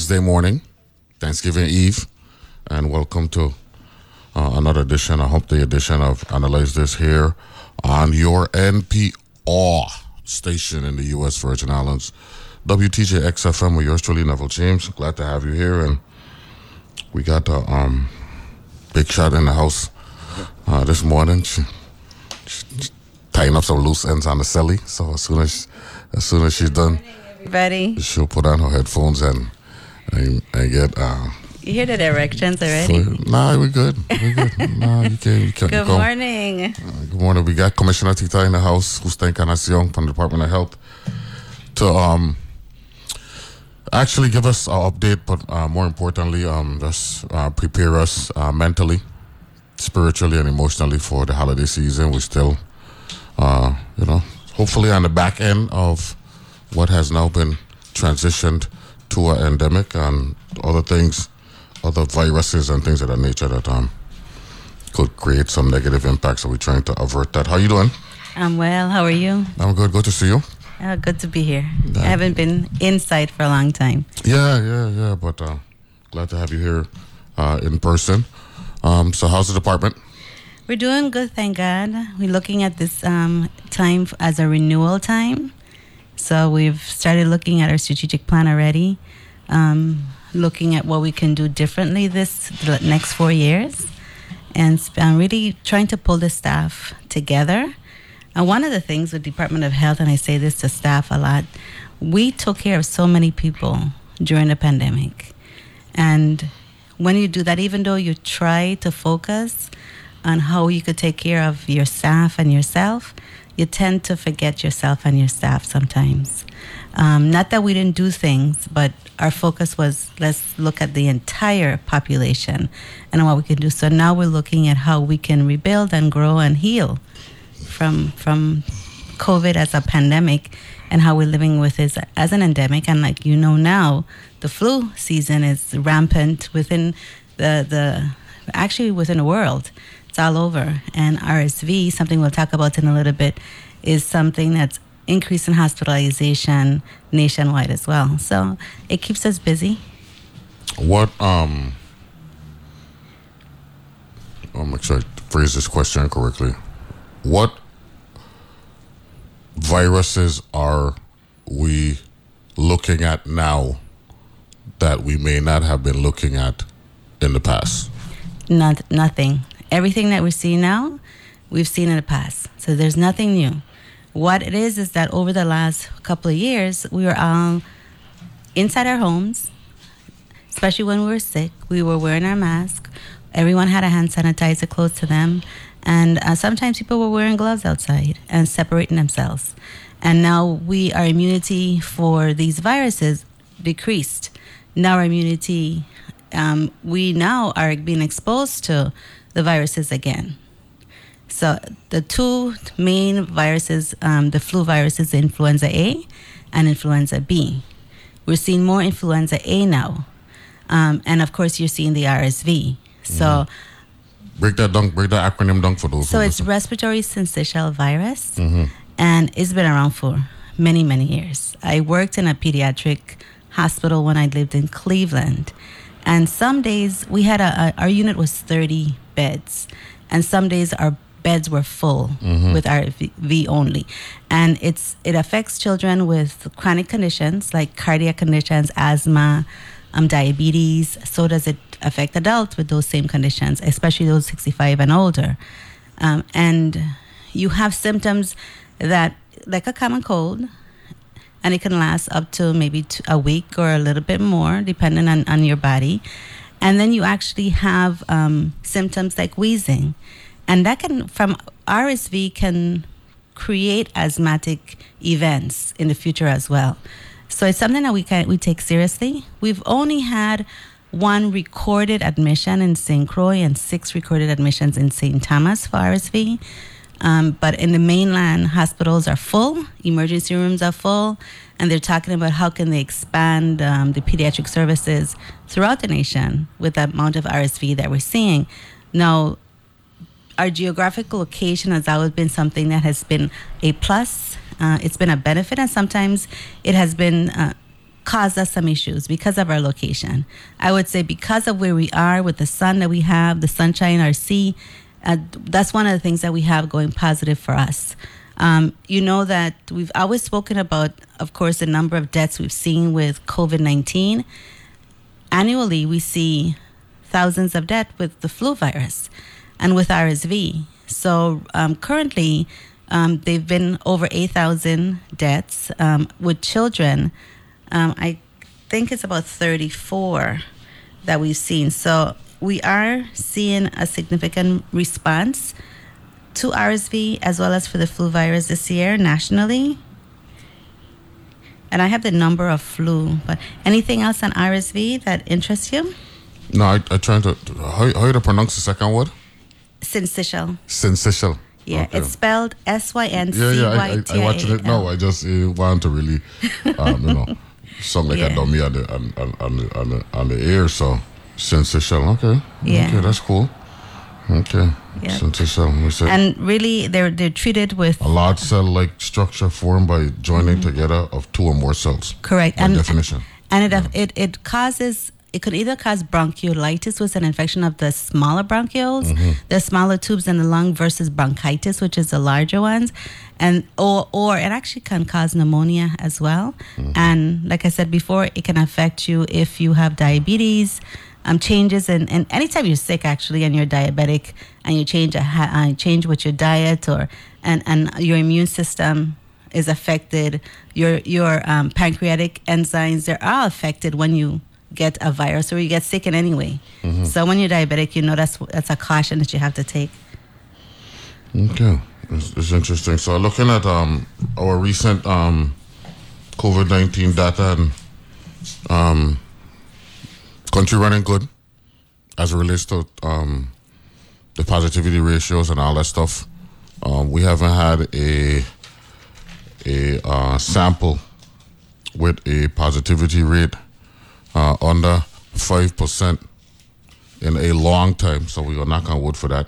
Wednesday morning, Thanksgiving Eve, and welcome to uh, another edition, I hope the edition of Analyze This here on your NPR station in the U.S. Virgin Islands. WTJX FM with yours truly, Neville James. Glad to have you here. And we got a um, big shot in the house uh, this morning. She, she, she tying up some loose ends on the celly. So as soon as as soon as she's done, Everybody, she'll put on her headphones and and, and get. Uh, you hear the directions already? for- nah, we're good. We're good. nah, you can't. You can't Good go. morning. Good morning. We got Commissioner Tita in the house, Justa Encarnacion from the Department of Health, to um actually give us an update, but uh, more importantly, um just uh, prepare us uh, mentally, spiritually, and emotionally for the holiday season. We're still, uh, you know, hopefully on the back end of what has now been transitioned to an endemic and other things, other viruses and things of that nature that um could create some negative impacts. So we're trying to avert that. How are you doing? I'm well. How are you? I'm good. Good to see you. Oh, good to be here. I haven't been inside for a long time. Yeah, yeah, yeah. But uh, glad to have you here uh, in person. Um, so how's the department? We're doing good, thank God. We're looking at this um, time as a renewal time. So we've started looking at our strategic plan already, um, looking at what we can do differently this next four years, and I'm really trying to pull the staff together. And one of the things with Department of Health, and I say this to staff a lot, we took care of so many people during the pandemic. And when you do that, even though you try to focus on how you could take care of your staff and yourself, you tend to forget yourself and your staff sometimes. Um, not that we didn't do things, but our focus was let's look at the entire population and what we can do. So now we're looking at how we can rebuild and grow and heal from from COVID as a pandemic and how we're living with it as an endemic. And like you know now, the flu season is rampant within the the actually within the world. All over. And RSV, something we'll talk about in a little bit, is something that's increasing hospitalization nationwide as well. So it keeps us busy. What um? I'll make sure I phrase this question correctly. What viruses are we looking at now that we may not have been looking at in the past? Not nothing. Everything that we see now, we've seen in the past. So there's nothing new. What it is is that over the last couple of years, we were all inside our homes, especially when we were sick. We were wearing our mask. Everyone had a hand sanitizer close to them, and uh, sometimes people were wearing gloves outside and separating themselves. And now we, our immunity for these viruses decreased. Now our immunity, um, we now are being exposed to the viruses again. So the two main viruses, um, the flu viruses, influenza A and influenza B. We're seeing more influenza A now, um, and of course you're seeing the RSV. So, Break that down. Break that acronym down for those. so it's listen. respiratory syncytial virus, and it's been around for many, many years. I worked in a pediatric hospital when I lived in Cleveland, and some days we had a, a our unit was 30 beds, and some days our beds were full with RV only, and it's it affects children with chronic conditions like cardiac conditions, asthma, um, diabetes. So does it affect adults with those same conditions, especially those 65 and older. Um, and you have symptoms that, like a common cold, and it can last up to maybe a week or a little bit more, depending on, on your body. And then you actually have um, symptoms like wheezing, and that can from RSV can create asthmatic events in the future as well. So it's something that we can we take seriously. We've only had one recorded admission in St. Croix and six recorded admissions in St. Thomas for RSV. Um, but in the mainland, hospitals are full, emergency rooms are full, and they're talking about how can they expand um, the pediatric services throughout the nation with the amount of RSV that we're seeing. Now, our geographical location has always been something that has been a plus. Uh, it's been a benefit, and sometimes it has been uh, caused us some issues because of our location. I would say because of where we are with the sun that we have, the sunshine, our sea, uh, that's one of the things that we have going positive for us. Um, you know that we've always spoken about, of course, the number of deaths we've seen with COVID 19. Annually, we see thousands of deaths with the flu virus and with RSV. So um, currently, um, they've been over 8,000 deaths um, with children. Um, I think it's about 34 that we've seen. So we are seeing a significant response to RSV as well as for the flu virus this year nationally. And I have the number of flu, but anything else on RSV that interests you? No, I, I trying to how, how you pronounce the second word? Syncytial. Syncytial. Yeah, Okay. it's spelled S Y N Yeah, C yeah. I watched it. No, I I just uh, want to really, um, you know, sound like Yeah. a dummy on the on, on, on the on the air. So sensational. Okay. Yeah. Okay, that's cool. Okay. Yeah. Sensational. We said And really, they're they're treated with a large cell-like structure formed by joining mm-hmm. together of two or more cells. correct By and definition. and it it it causes it could either cause bronchiolitis, which is an infection of the smaller bronchioles, mm-hmm. the smaller tubes in the lung, versus bronchitis, which is the larger ones, and or or it actually can cause pneumonia as well. Mm-hmm. And like I said before, it can affect you if you have diabetes. Um, changes and and anytime you're sick actually and you're diabetic and you change a uh, change with your diet or and and your immune system is affected. Your your um, pancreatic enzymes they're all affected when you get a virus or you get sick in any way. So when you're diabetic, you know that's that's a caution that you have to take. Okay, it's, it's interesting. So looking at um our recent um COVID nineteen data and um country running good as it relates to um the positivity ratios and all that stuff. Um, we haven't had a a uh, sample with a positivity rate uh, under five percent in a long time. So we are knock on wood for that.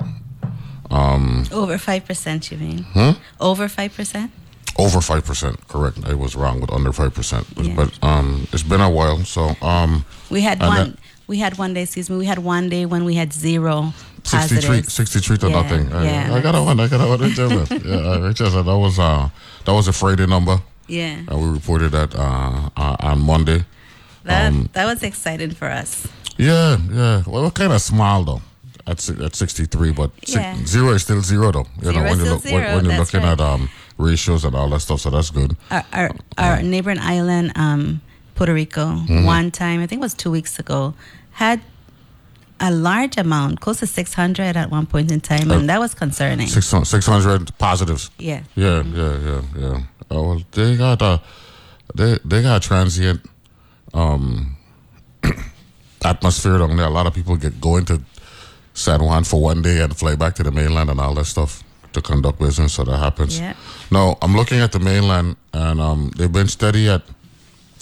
Over five percent, you mean? Huh? Over five percent? Over five percent, correct. I was wrong with under five percent, but, Yeah. but um, it's been a while. So um, We had one. that- we had one day. Excuse me. We had one day when we had zero 63, positives. 63 to Yeah, nothing. I, yeah. I got a one. I got a one. Yeah, uh, Richard said that was uh that was a Friday number, Yeah, and we reported that uh, uh on Monday. that Um, that was exciting for us. Yeah, yeah. Well, what kind of smile though? At at sixty three, but Yeah. zero is still zero though. You Zero know when you look when, zero, when you're that's looking right. at um ratios and all that stuff. So that's good. our our, our neighboring island, um, Puerto Rico, Mm-hmm. one time I think it was two weeks ago, had a large amount, close to six hundred at one point in time, and that was concerning. Six six hundred positives. Yeah, Yeah, yeah, yeah, yeah. Oh, well, they got a they they got transient um atmosphere down there. A lot of people get going to San Juan for one day and fly back to the mainland and all that stuff to conduct business. So that happens. Yeah. No, I'm looking at the mainland and um, they've been steady at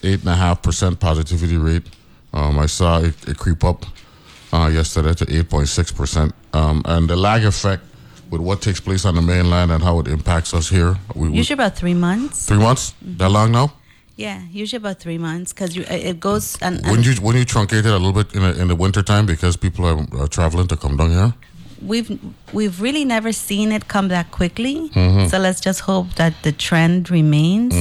eight and a half percent positivity rate. Um, I saw it, it creep up uh, yesterday to eight point six percent. Um, and the lag effect with what takes place on the mainland and how it impacts us here. We, we, usually about three months. three months? That long now? Yeah, usually about three months because it goes and, and Wouldn't you when you truncate it a little bit in, the in the winter time because people are uh, traveling to come down here? We've we've really never seen it come that quickly. Mm-hmm. So let's just hope that the trend remains.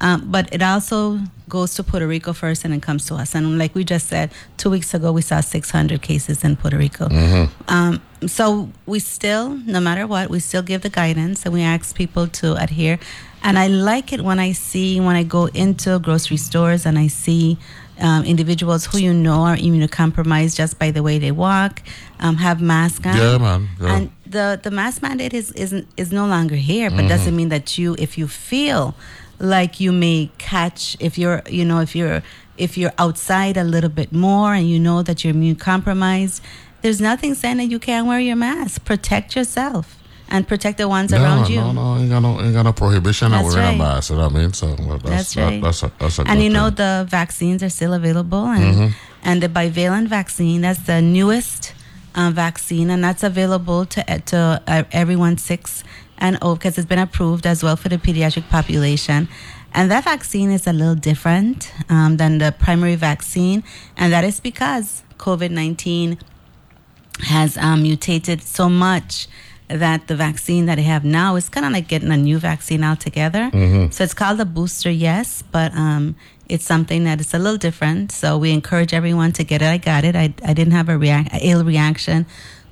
Um, but it also goes to Puerto Rico first, and it comes to us. And like we just said, two weeks ago we saw 600 cases in Puerto Rico. Mm-hmm. Um, so we still, no matter what, we still give the guidance, and we ask people to adhere. And I like it when I see when I go into grocery stores and I see um, individuals who you know are immunocompromised just by the way they walk um, have masks on. Yeah, man. Yeah. And the the mask mandate is isn't is no longer here, but doesn't mean that you if you feel like you may catch if you're you know if you're if you're outside a little bit more and you know that you're immune compromised, there's nothing saying that you can't wear your mask. Protect yourself and protect the ones no, around you. no, no, ain't got no, ain't got no prohibition on wearing right. a mask. You know what I mean? So well, that's That's that- right. that's a that's a and you know thing. the vaccines are still available and and the bivalent vaccine that's the newest uh, vaccine and that's available to to uh, everyone six and over because it's been approved as well for the pediatric population and that vaccine is a little different um, than the primary vaccine and that is because covid-19 has um, mutated so much that the vaccine that they have now is kind of like getting a new vaccine altogether. So it's called a booster, yes, but um, it's something that is a little different. So we encourage everyone to get it. I got it. I, I didn't have a, react, ill reaction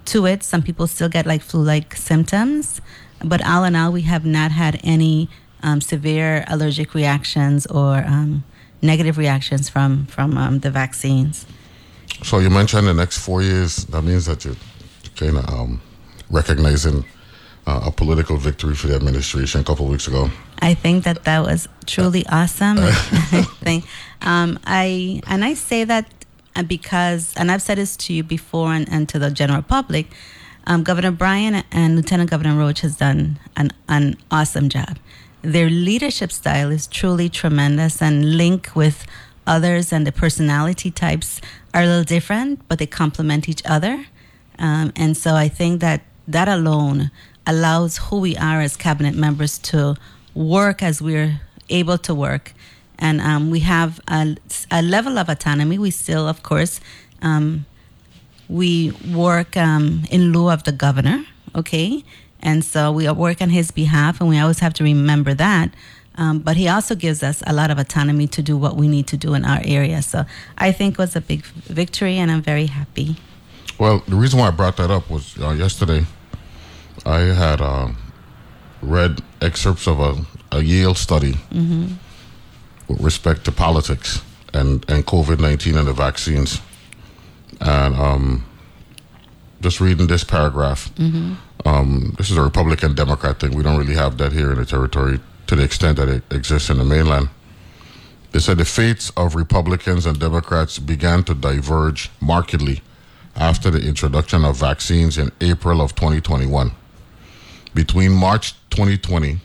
to it. Some people still get like flu-like symptoms, but all in all, we have not had any um, severe allergic reactions or um, negative reactions from from um, the vaccines. So you mentioned the next four years. That means that you're kind of um, recognizing uh, a political victory for the administration a couple of weeks ago. I think that that was truly awesome. I think, um, I and I say that uh, because, and I've said this to you before and, and to the general public. Um, Governor Bryan and Lieutenant Governor Roach has done an an awesome job. Their leadership style is truly tremendous and link with others, and the personality types are a little different, but they complement each other. Um, and so I think that that alone allows who we are as cabinet members to work as we're able to work. And um, we have a, a level of autonomy. We still, of course, um, we work um, in lieu of the governor, okay? And so we work on his behalf, and we always have to remember that. Um, but he also gives us a lot of autonomy to do what we need to do in our area. So I think it was a big victory, and I'm very happy. Well, the reason why I brought that up was uh, yesterday I had uh, read excerpts of a, a Yale study with respect to politics and, and COVID 19 and the vaccines. And um, just reading this paragraph, um, this is a Republican Democrat thing. We don't really have that here in the territory to the extent that it exists in the mainland. They said the fates of Republicans and Democrats began to diverge markedly after the introduction of vaccines in April of 2021. Between March 2020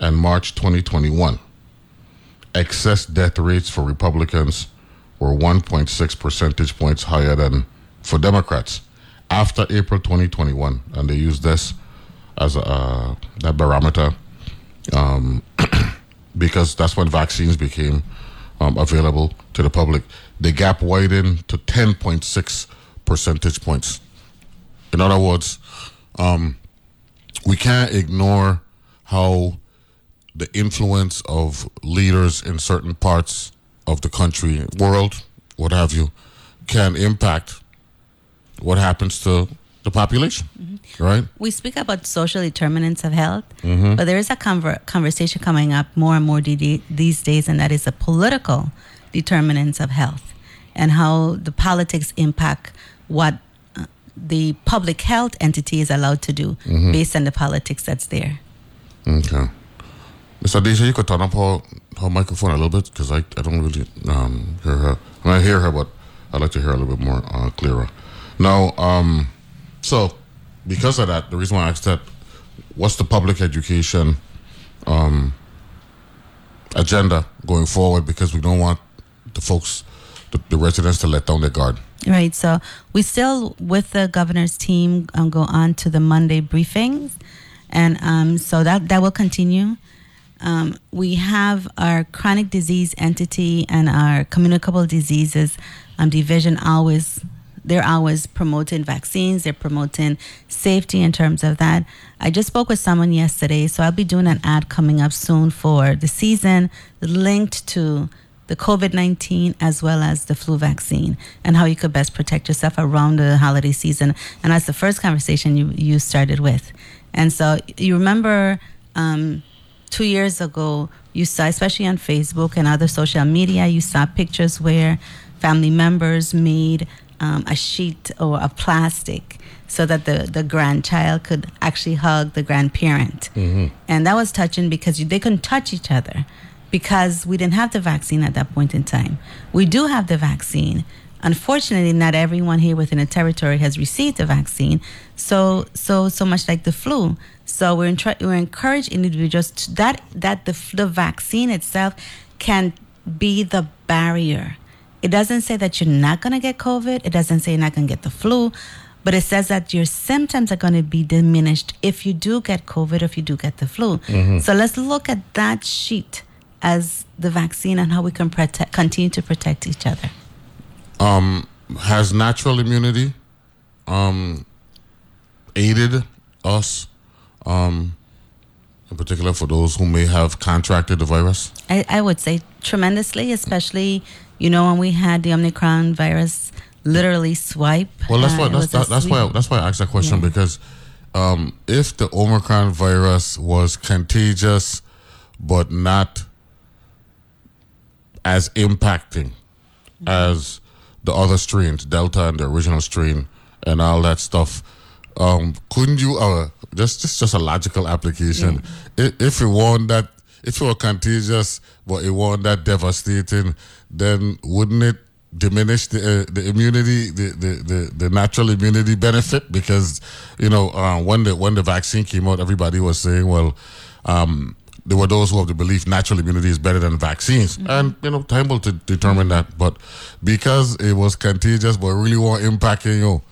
and March 2021, excess death rates for Republicans were 1.6 percentage points higher than for Democrats after April 2021. And they used this as a uh, that barometer um, because that's when vaccines became um, available to the public. The gap widened to 10.6 percentage points. In other words, um, we can't ignore how the influence of leaders in certain parts of the country, world, what have you, can impact what happens to the population, mm-hmm. right? we speak about social determinants of health, mm-hmm. but there is a conver- conversation coming up more and more de- these days, and that is the political determinants of health and how the politics impact what the public health entity is allowed to do based on the politics that's there. Okay. Mr. DJ, you could turn up her, her microphone a little bit because I, I don't really um, hear her. I, mean, I hear her, but I'd like to hear a little bit more uh, clearer. Now, um, so because of that, the reason why I asked that, what's the public education um, agenda going forward? Because we don't want the folks, the, residents, to let down their guard. Right. So we still, with the governor's team, um, go on to the Monday briefings, and um, so that that will continue. Um, we have our chronic disease entity and our communicable diseases um, division always they're always promoting vaccines they're promoting safety in terms of that i just spoke with someone yesterday so i'll be doing an ad coming up soon for the season linked to the covid-19 as well as the flu vaccine and how you could best protect yourself around the holiday season. And that's the first conversation you, you started with. And so you remember um, two years ago, you saw, especially on Facebook and other social media, you saw pictures where family members made um, a sheet or a plastic so that the, the grandchild could actually hug the grandparent. And that was touching because you, they couldn't touch each other because we didn't have the vaccine at that point in time. We do have the vaccine. Unfortunately, not everyone here within a territory has received the vaccine. So, so, so much like the flu. So we're, in we're encouraging individuals to, that that the, the vaccine itself can be the barrier. It doesn't say that you're not going to get COVID. It doesn't say you're not going to get the flu, but it says that your symptoms are going to be diminished if you do get COVID, or if you do get the flu. Mm-hmm. So let's look at that sheet as the vaccine and how we can protect, continue to protect each other. Um, has natural immunity um, aided us, um, in particular for those who may have contracted the virus? I, I would say tremendously, especially you know when we had the Omicron virus literally swipe. Well, that's uh, why it that's that, that's why that's why I asked that question Yeah. because um, if the Omicron virus was contagious but not as impacting as the other strains, Delta and the original strain, and all that stuff, um, couldn't you? Uh, just just just a logical application. I If it wasn't that, if it were contagious but it wasn't that devastating, then wouldn't it? diminish the uh, the immunity the, the, the, the natural immunity benefit because you know uh, when the when the vaccine came out everybody was saying well um, there were those who have the belief natural immunity is better than vaccines. And you know time will to determine that. But because it was contagious but really won't impact you know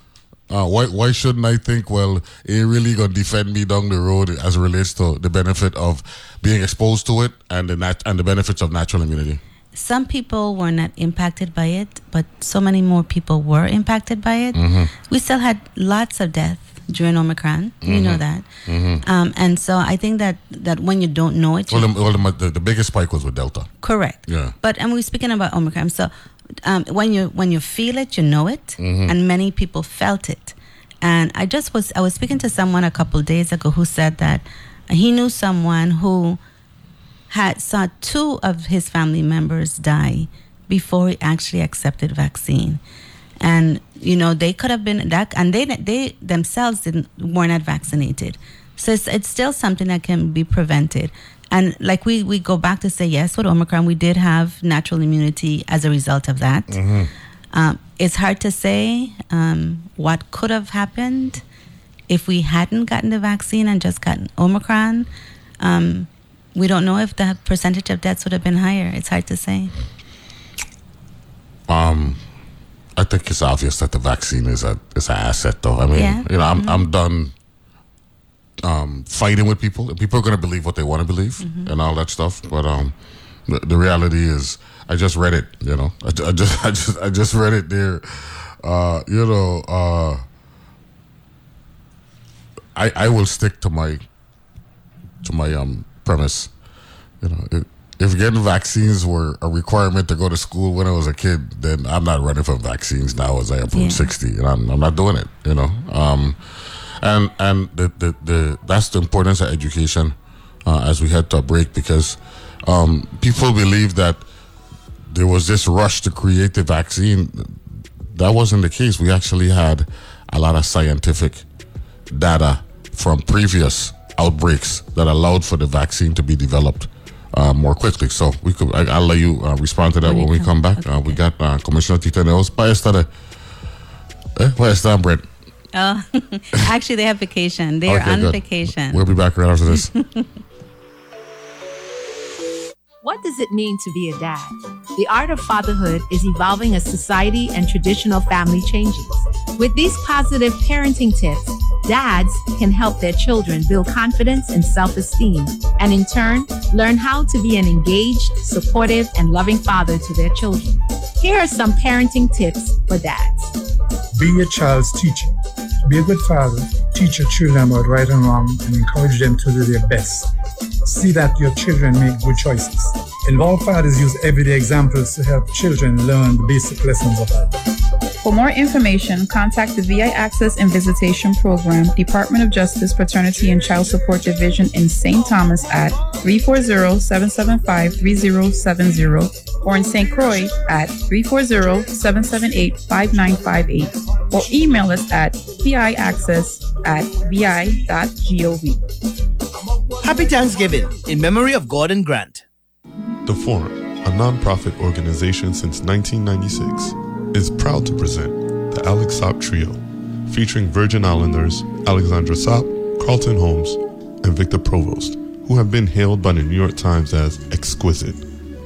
uh, why why shouldn't I think well it really gonna defend me down the road as it relates to the benefit of being exposed to it and the nat- and the benefits of natural immunity? Some people were not impacted by it, but so many more people were impacted by it. Mm-hmm. We still had lots of death during Omicron. You Mm-hmm. know that. Um, and so I think that, that when you don't know it, well, the, well the, the, biggest spike was with Delta Correct. Yeah. But and we're speaking about Omicron. So um, when you when you feel it, you know it, and many people felt it. And I just was I was speaking to someone a couple days ago who said that he knew someone who had saw two of his family members die before he actually accepted vaccine. And you know they could have been that, and they they themselves didn't were not vaccinated. So it's, it's still something that can be prevented. And like we we go back to say yes with Omicron, we did have natural immunity as a result of that. Um, it's hard to say um, what could have happened if we hadn't gotten the vaccine and just gotten Omicron. Um, we don't know if the percentage of deaths would have been higher. It's hard to say. Um, I think it's obvious that the vaccine is a is an asset, though. I mean, Yeah. Mm-hmm. you know, I'm I'm done um, fighting with people. People are going to believe what they want to believe Mm-hmm. and all that stuff. But um, the, the reality is, I just read it. You know, I, I just I just I just read it there. Uh, you know, uh, I I will stick to my to my um premise. You know, if, if getting vaccines were a requirement to go to school when I was a kid, then I'm not running for vaccines now as I from Yeah. 60, and I'm, I'm not doing it. You know, um, and and the, the the that's the importance of education uh, as we head to a break because um, people believe that there was this rush to create the vaccine. That wasn't the case. We actually had a lot of scientific data from previous outbreaks that allowed for the vaccine to be developed uh, more quickly. So we could, I, I'll let you uh, respond to that When when, we come- come back. Uh, we got uh, Commissioner Tita Neos. Eh, pa estar, Brent. Oh, actually, they have vacation. They are on good. vacation. We'll be back right after this. What does it mean to be a dad? The art of fatherhood is evolving as society and traditional family changes. With these positive parenting tips, dads can help their children build confidence and self esteem, and in turn, learn how to be an engaged, supportive, and loving father to their children. Here are some parenting tips for dads. Be your child's teacher. Be a good father. Teach your children about right and wrong and encourage them to do their best. See that your children make good choices. Involved fathers use everyday examples to help children learn the basic lessons of life. For more information, contact the VI Access and Visitation Program, Department of Justice, Paternity and Child Support Division in St. Thomas at 340-775-3070 or in St. Croix at 340-778-5958 or email us at viaccess at vi.gov. Happy Thanksgiving in memory of Gordon Grant. The Forum, a nonprofit organization since 1996 is proud to present the Alex Sapp Trio, featuring Virgin Islanders Alexandra Sapp, Carlton Holmes, and Victor Provost, who have been hailed by the New York Times as exquisite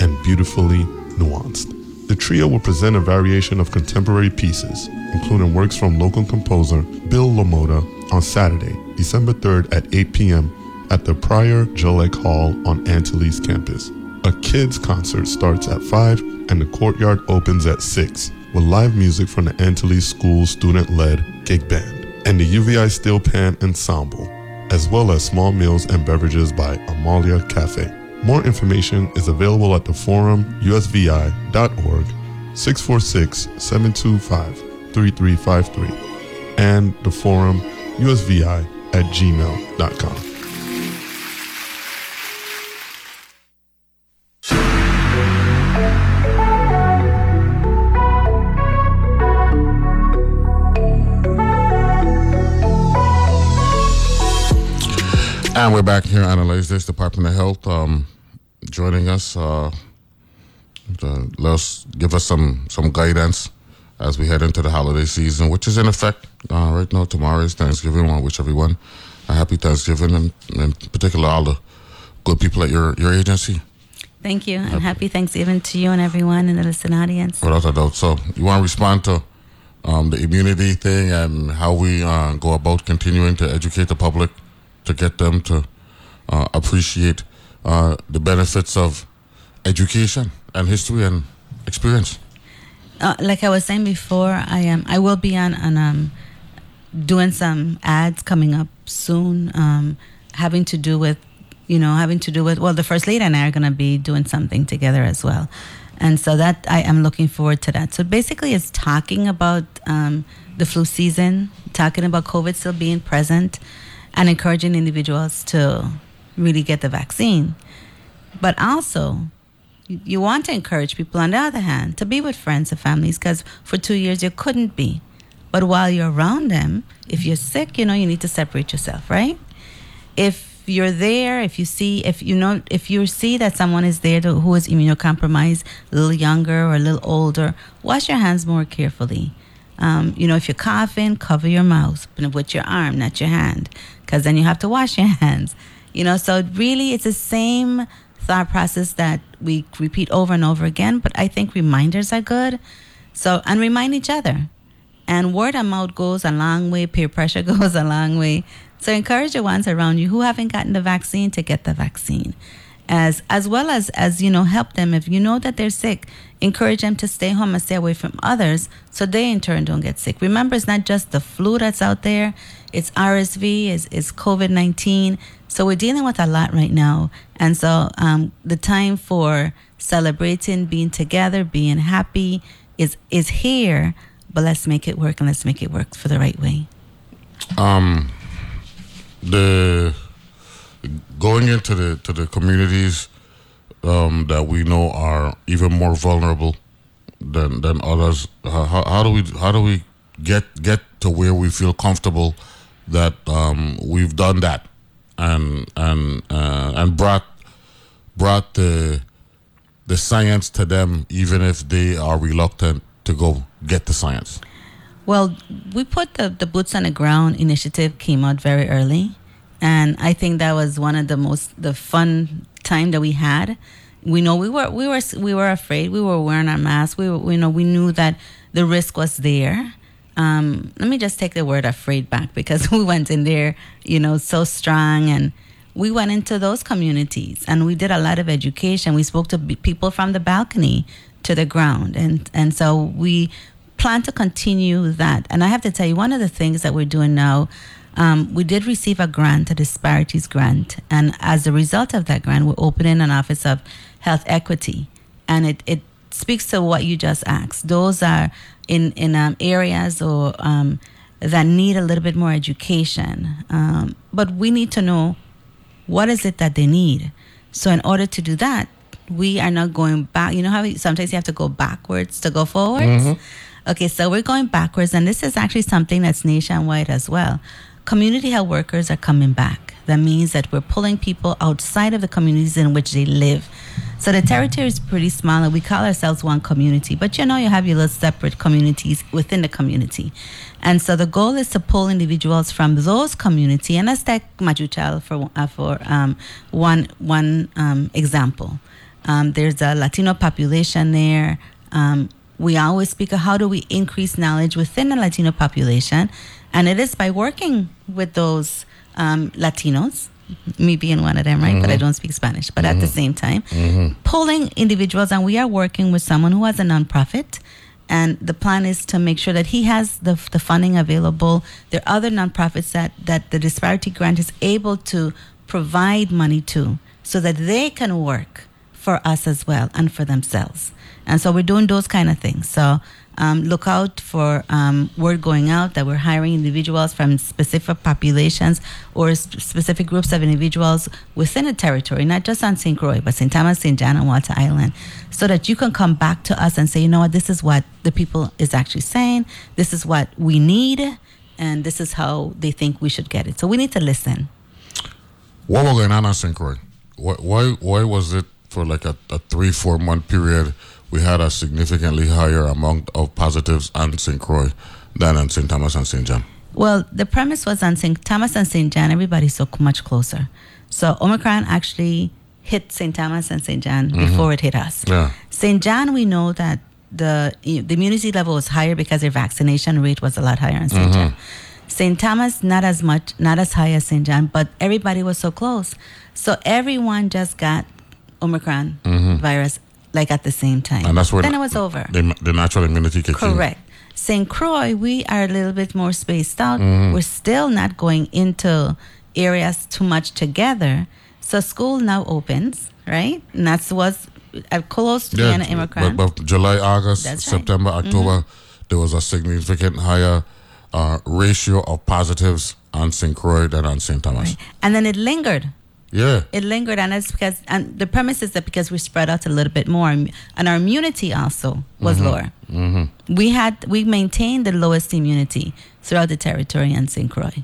and beautifully nuanced. The trio will present a variation of contemporary pieces, including works from local composer Bill LaMotta on Saturday, December 3rd at 8 p.m. at the Prior Jolek Hall on Antilles campus. A kids concert starts at 5 and the courtyard opens at 6 with live music from the Antilles School student led gig band and the UVI Steel Pan Ensemble, as well as small meals and beverages by Amalia Cafe. More information is available at the forum usvi.org 646 725 3353 and the forum usvi at gmail.com. And we're back here, Analyze This, Department of Health, um, joining us uh, to let us give us some, some guidance as we head into the holiday season, which is in effect uh, right now. Tomorrow is Thanksgiving. I want to wish everyone a happy Thanksgiving, and in particular, all the good people at your, your agency. Thank you, and happy Thanksgiving to you and everyone in the listen audience. Without a doubt. So, you want to respond to um, the immunity thing and how we uh, go about continuing to educate the public to get them to uh, appreciate uh, the benefits of education and history and experience. Uh, like I was saying before, I am. I will be on on um, doing some ads coming up soon, um, having to do with, you know, having to do with. Well, the first lady and I are going to be doing something together as well, and so that I am looking forward to that. So basically, it's talking about um, the flu season, talking about COVID still being present and encouraging individuals to really get the vaccine. But also, you want to encourage people, on the other hand, to be with friends and families because for two years you couldn't be. But while you're around them, if you're sick, you know, you need to separate yourself, right? If you're there, if you see, if you know, if you see that someone is there to, who is immunocompromised, a little younger or a little older, wash your hands more carefully. Um, you know, if you're coughing, cover your mouth with your arm, not your hand, because then you have to wash your hands. You know, so really it's the same thought process that we repeat over and over again, but I think reminders are good. So, and remind each other. And word of mouth goes a long way, peer pressure goes a long way. So encourage the ones around you who haven't gotten the vaccine to get the vaccine as as well as as you know help them if you know that they're sick encourage them to stay home and stay away from others so they in turn don't get sick remember it's not just the flu that's out there it's rsv it's, it's covid-19 so we're dealing with a lot right now. And so um, the time for celebrating being together being happy is is here. But let's make it work and let's make it work for the right way. Um the going into the to the communities um, that we know are even more vulnerable than than others. How, how, do we how do we get get to where we feel comfortable that um, we've done that and and uh, and brought brought the the science to them, even if they are reluctant to go get the science. Well, we put the, the boots on the ground initiative came out very early and I think that was one of the most the fun time that we had. We know we were we were we were afraid. We were wearing our masks. We were, you know we knew that the risk was there. Um, let me just take the word afraid back because we went in there, you know, so strong and we went into those communities and we did a lot of education. We spoke to people from the balcony to the ground, and and so we plan to continue that. And I have to tell you, one of the things that we're doing now um, we did receive a grant, a disparities grant, and as a result of that grant, we're opening an office of health equity, and it it speaks to what you just asked. Those are in in um, areas or um, that need a little bit more education. Um, but we need to know what is it that they need. So in order to do that, we are not going back. You know how we, sometimes you have to go backwards to go forwards. Okay, so we're going backwards, and this is actually something that's nationwide as well. Community health workers are coming back. That means that we're pulling people outside of the communities in which they live. So the territory is pretty small, and we call ourselves one community. But you know, you have your little separate communities within the community. And so the goal is to pull individuals from those community. And let's take Machuchal for uh, for um, one one um, example. Um, there's a Latino population there. Um, we always speak of how do we increase knowledge within the Latino population, and it is by working with those um, Latinos, me being one of them, right? But I mm-hmm. don't speak Spanish. But at the mm-hmm. same time, mm-hmm. pulling individuals, and we are working with someone who has a nonprofit. And the plan is to make sure that he has the, the funding available. There are other nonprofits that, that the disparity grant is able to provide money to so that they can work for us as well and for themselves. And so we're doing those kind of things. So um, look out for um, word going out that we're hiring individuals from specific populations or s- specific groups of individuals within a territory, not just on St. Croix, but St. Thomas, St. John, and Water Island, so that you can come back to us and say, you know what, this is what the people is actually saying, this is what we need, and this is how they think we should get it. So we need to listen. What was going on at St. Croix? Why, why, why was it for like a, a three, four month period we had a significantly higher amount of positives on St. Croix than on St. Thomas and St. John? Well, the premise was on St. Thomas and St. John, everybody's so much closer. So Omicron actually hit St. Thomas and St. John mm-hmm. before it hit us. Yeah. St. John, we know that the the immunity level was higher because their vaccination rate was a lot higher in saint mm-hmm. John. St. Thomas, not as much, not as high as St. John, but everybody was so close. So everyone just got Omicron mm-hmm. virus like at the same time. And that's where then it was over. The, the natural immunity kicked in. Correct. St. Croix, we are a little bit more spaced out. Mm-hmm. We're still not going into areas too much together. So school now opens, right? And that's what's uh, close to the end of Omicron. but, but July, August, That's right. Mm-hmm. September, October, there was a significant higher uh, ratio of positives on St. Croix than on St. Thomas. and then it lingered. Yeah. It lingered, and it's because, and the premise is that because we spread out a little bit more, and our immunity also was lower. Mm-hmm. We had we maintained the lowest immunity throughout the territory in St. Croix.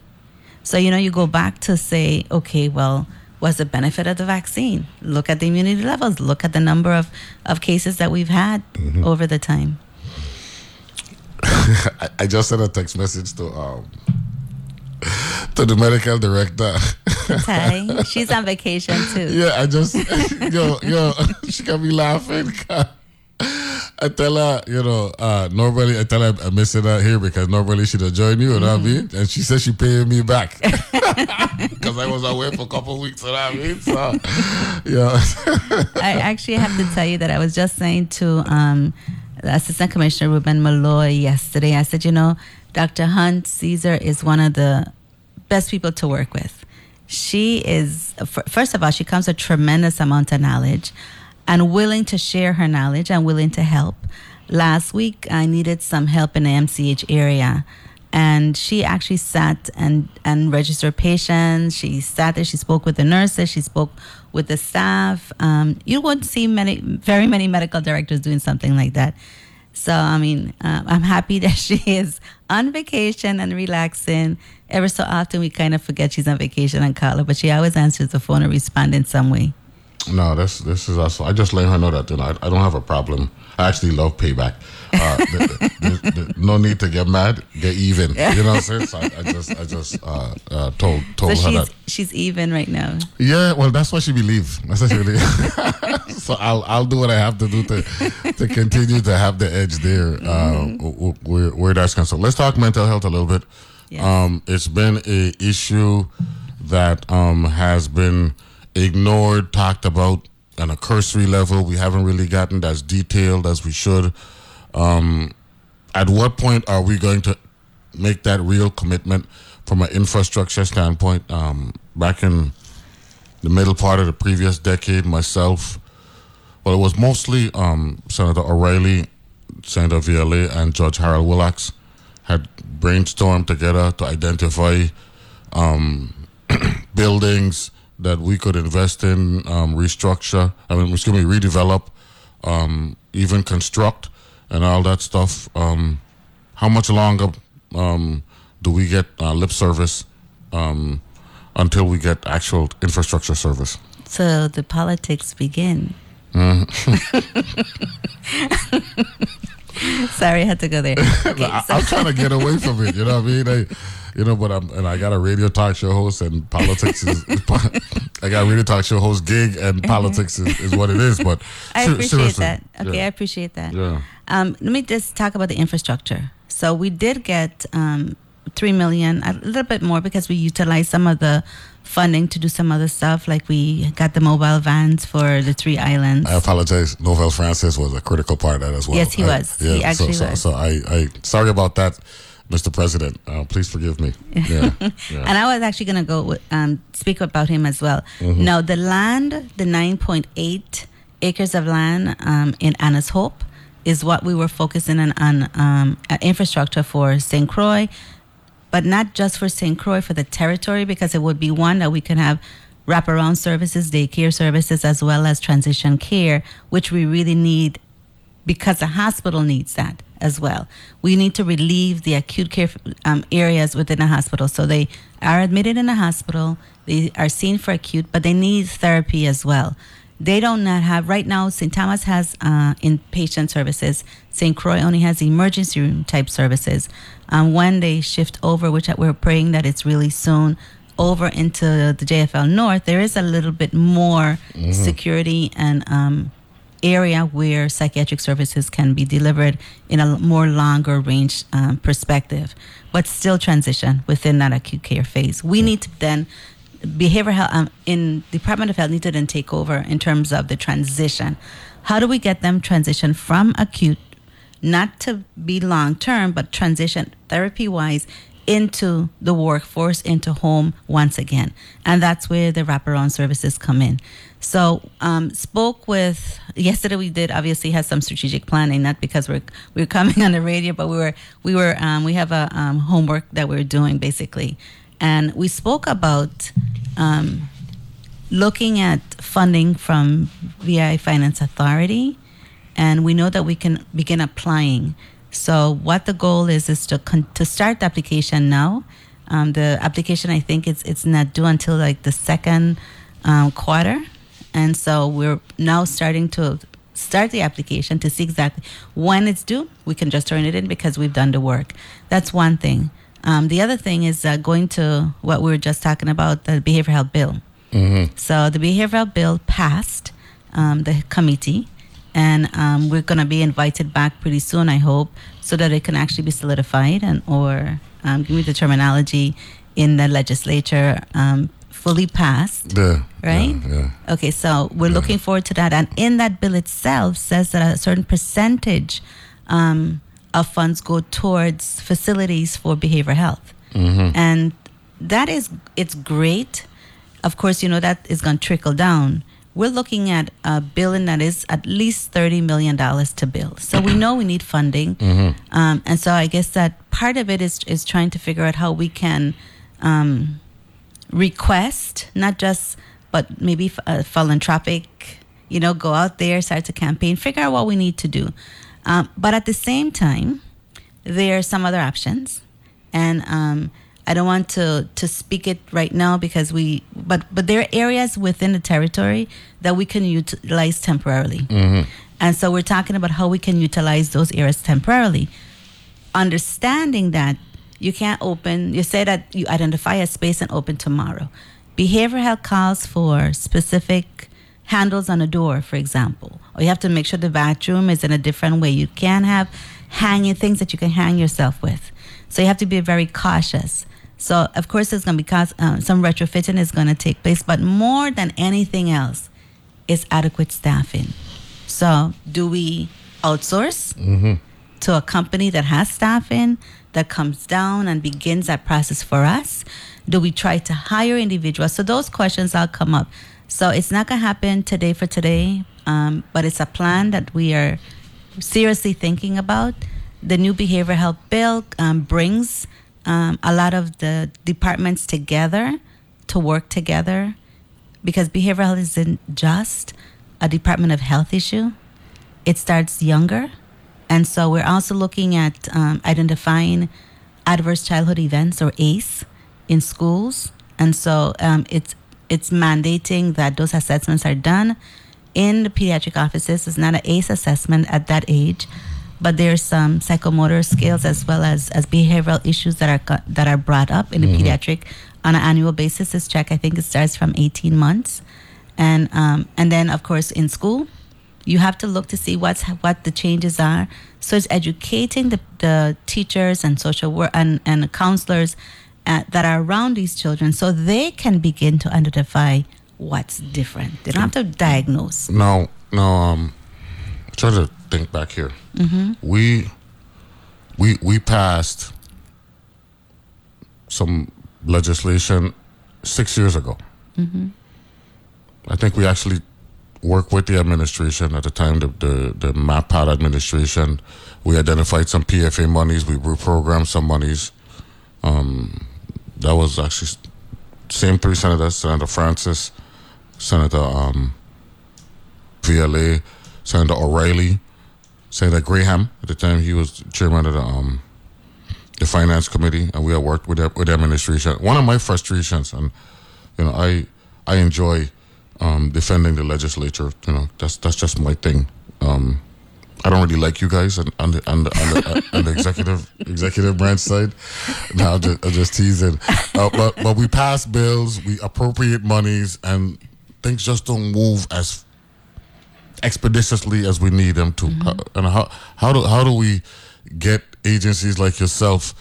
So you know, you go back to say, okay, well, what's the benefit of the vaccine? Look at the immunity levels. Look at the number of of cases that we've had over the time. I, I just sent a text message to um to the medical director. She's on vacation too. yeah, I just yo yo she got me laughing. I tell her, you know, uh, normally I tell her I'm missing her here because normally she'd have joined you, you know what I mean? And she said she paying me back because I was away for a couple of weeks, you know what I mean? So, yeah. I actually have to tell you that I was just saying to um, the Assistant Commissioner Reuben Molloy yesterday. I said, you know, Dr. Hunte-Ceasar is one of the best people to work with. She is, first of all, she comes with tremendous amount of knowledge and willing to share her knowledge and willing to help. Last week, I needed some help in the MCH area. And she actually sat and, and registered patients. She sat there. She spoke with the nurses. She spoke with the staff. Um, you won't see many, very many medical directors doing something like that. So I mean, uh, I'm happy that she is on vacation and relaxing. Ever so often, we kind of forget she's on vacation and call her, but she always answers the phone or responds in some way. No, this this is also. I just let her know that you know I, I don't have a problem. I actually love payback. Uh, the, the, no need to get mad, get even. You know what I'm saying? So I, I just I just uh, uh, told So told her she's that. she's even right now. Yeah, well, that's what she believes. That's she believes. so I'll I'll do what I have to do to to continue to have the edge there. Uh, w- where where that's concerned. Let's talk mental health a little bit. Yes. Um, it's been a issue that um has been ignored, talked about on a cursory level. We haven't really gotten as detailed as we should. Um, at what point are we going to make that real commitment from an infrastructure standpoint? Um, back in the middle part of the previous decade, myself, well, it was mostly um, Senator O'Reilly, Senator Vialet, and Judge Harold Willocks had brainstormed together to identify um, buildings that we could invest in, um, restructure. I mean, excuse me, redevelop, um, even construct, and all that stuff. Um, how much longer um, do we get uh, lip service um, until we get actual infrastructure service? So the politics begin. Sorry, I had to go there. Okay, I, I'm trying to get away from it. You know what I mean? I, you know, but I'm and I got a radio talk show host, and politics is. I got a radio talk show host gig, and politics is, is what it is. But Mm-hmm. I appreciate seriously, that. Okay, I appreciate that. Yeah. Um, let me just talk about the infrastructure. So we did get um, three million, a little bit more because we utilized some of the funding to do some other stuff, like we got the mobile vans for the three islands. I apologize. Novelle Francis was a critical part of that as well. Yes, he I- was. He actually so, was. So, so I, I, sorry about that, Mr. President. Uh, please forgive me. Yeah. yeah. And I was actually going to go um, speak about him as well. Now, the land, the 9.8 acres of land um, in Anna's Hope, is what we were focusing on, on um, infrastructure for St. Croix, but not just for St. Croix, for the territory, because it would be one that we can have wraparound services, daycare services, as well as transition care, which we really need because the hospital needs that as well. We need to relieve the acute care um, areas within the hospital. So they are admitted in the hospital, they are seen for acute, but they need therapy as well. They don't not have right now. St. Thomas has uh, inpatient services. St. Croix only has emergency room type services. Um, when they shift over, which we're praying that it's really soon, over into the JFL North, there is a little bit more security and um, area where psychiatric services can be delivered in a more longer range um, perspective, but still transition within that acute care phase. We need to then behavioral health um, in Department of Health need to then take over in terms of the transition. How do we get them transition from acute, not to be long term, but transition therapy wise into the workforce, into home once again, and that's where the wraparound services come in. So, um, spoke with yesterday. We did obviously had some strategic planning, not because we're we are coming on the radio, but we were we were um, we have a um, homework that we are doing basically, and we spoke about um, looking at funding from VI Finance Authority, and we know that we can begin applying. So what the goal is is to con- to start the application now. Um, the application I think it's it's not due until like the second um, quarter, and so we're now starting to start the application to see exactly when it's due. We can just turn it in because we've done the work. That's one thing. Um, the other thing is uh, going to what we were just talking about the behavioral health bill. So the behavioral bill passed um, the committee, and um, we're going to be invited back pretty soon, I hope, so that it can actually be solidified and or um, give me the terminology in the legislature um, fully passed. Yeah. Right? Yeah. yeah. Okay, so we're looking forward to that, and in that bill itself says that a certain percentage um, of funds go towards facilities for behavioral health, and that is it's great. Of course, you know that is going to trickle down. We're looking at a billing that is at least thirty million dollars to build. So we know we need funding, um, and so I guess that part of it is is trying to figure out how we can um, request, not just, but maybe uh, philanthropic, you know, go out there, start to campaign, figure out what we need to do. Um, but at the same time, there are some other options. And um, I don't want to, to speak it right now because we, but, but there are areas within the territory that we can utilize temporarily. And so we're talking about how we can utilize those areas temporarily understanding that you can't open, you say that you identify a space and open tomorrow. Behavioral health calls for specific handles on a door, for example, or you have to make sure the bathroom is in a different way. You can have hanging things that you can hang yourself with. So you have to be very cautious. So, of course, there's going to be cost, um, some retrofitting is going to take place, but more than anything else is adequate staffing. So, do we outsource? to a company that has staffing that comes down and begins that process for us? Do we try to hire individuals? So those questions all come up. So it's not going to happen today for today, um, but it's a plan that we are seriously thinking about. The new behavioral health bill um, brings um, a lot of the departments together to work together because behavioral health isn't just a Department of Health issue, it starts younger. And so we're also looking at um, identifying adverse childhood events or ACE in schools. And so um, it's it's mandating that those assessments are done in the pediatric offices. It's not an ACE assessment at that age, but there's some psychomotor skills as well as, as behavioral issues that are that are brought up in the Mhm. pediatric on an annual basis. This check, I think, it starts from 18 months, and um, and then of course in school, you have to look to see what's what the changes are. So it's educating the, the teachers and social work and and counselors uh, that are around these children, so they can begin to identify what's different. They don't have to diagnose. No, now, um, try to think back here. Mhm. We, we, we passed some legislation six years ago. Mm-hmm. I think we actually worked with the administration at the time, the the, the MAPAD administration. We identified some PFA monies. We reprogrammed some monies. Um, that was actually same three senators: Senator Francis, Senator um, Vialet, Senator O'Reilly, Senator Graham. At the time, he was chairman of the um, the finance committee, and we had worked with the, with the administration. One of my frustrations, and you know, I I enjoy um, defending the legislature. You know, that's that's just my thing. Um, I don't really like you guys on, on the on the, on the, uh, on the executive executive branch side. No, I'm just, I'm just teasing. Uh, but but we pass bills, we appropriate monies, and things just don't move as expeditiously as we need them to. Uh, and how how do how do we get agencies like yourself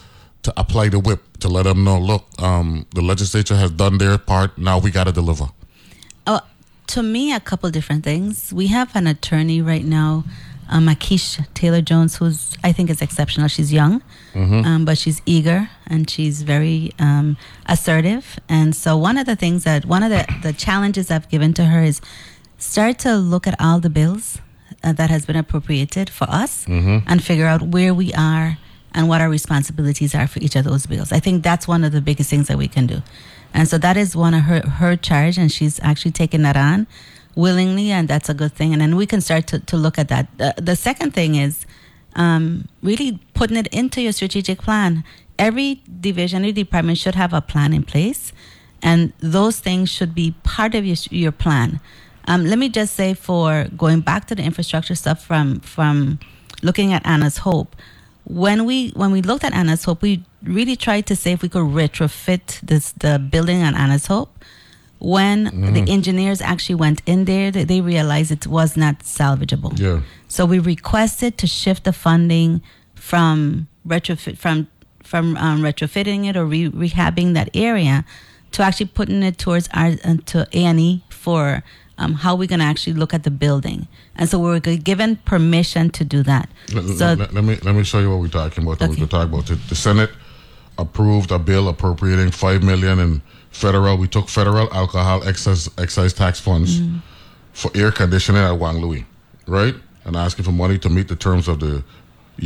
to apply the whip to let them know, look, um, the legislature has done their part. Now we got to deliver. Oh, to me, a couple different things. We have an attorney right now, um, Akish Taylor Jones, who's I think is exceptional. She's young, Mhm. um, but she's eager and she's very um, assertive. And so, one of the things that one of the the challenges I've given to her is start to look at all the bills uh, that has been appropriated for us Mhm. and figure out where we are and what our responsibilities are for each of those bills. I think that's one of the biggest things that we can do. And so that is one of her her charge and she's actually taken that on willingly and that's a good thing. And then we can start to, to look at that. The, the second thing is um, really putting it into your strategic plan. Every division, every department should have a plan in place, and those things should be part of your your plan. Um, let me just say, for going back to the infrastructure stuff from from looking at Anna's Hope, when we when we looked at Anna's Hope, we really tried to say if we could retrofit this the building on Anna's Hope. When the Mhm. engineers actually went in there, they, realized it was not salvageable. Yeah. So we requested to shift the funding from retrofit from from um, retrofitting it or re- rehabbing that area to actually putting it towards our uh, to A and E for um, how we're going to actually look at the building. And so we were given permission to do that. Let, So let- let me let me show you what we're talking about. What we're talking about. The, the Senate approved a bill appropriating five million in federal. We took federal alcohol excise excise tax funds Mm-hmm. for air conditioning at Juan Luis, right? And asking for money to meet the terms of the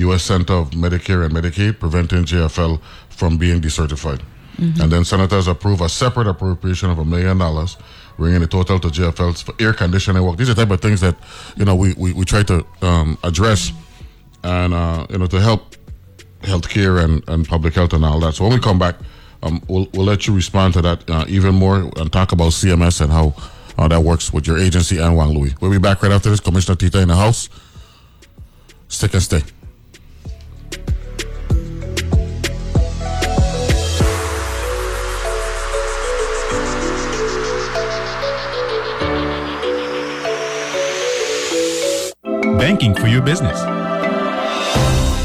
U.S. Center of Medicare and Medicaid, preventing JFL from being decertified. Mhm. And then senators approve a separate appropriation of a million dollars, bringing the total to JFL's for air conditioning work. These are the type of things that you know we we, we try to um, address, and uh, you know to help healthcare and, and public health and all that. So when we come back, um, we'll we'll let you respond to that uh, even more and talk about CMS and how uh, that works with your agency and Juan Luis. We'll be back right after this. Commissioner Tita in the house. Stick and stay. Banking for your business.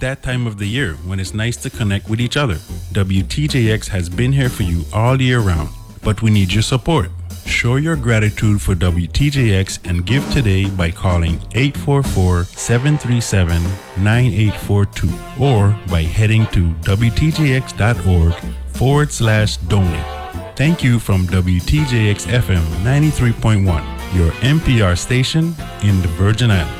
that time of the year when it's nice to connect with each other. WTJX has been here for you all year round, but we need your support. Show your gratitude for WTJX and give today by calling 844 737 9842 or by heading to WTJX.org forward slash donate. Thank you from WTJX FM 93.1, your NPR station in the Virgin Islands.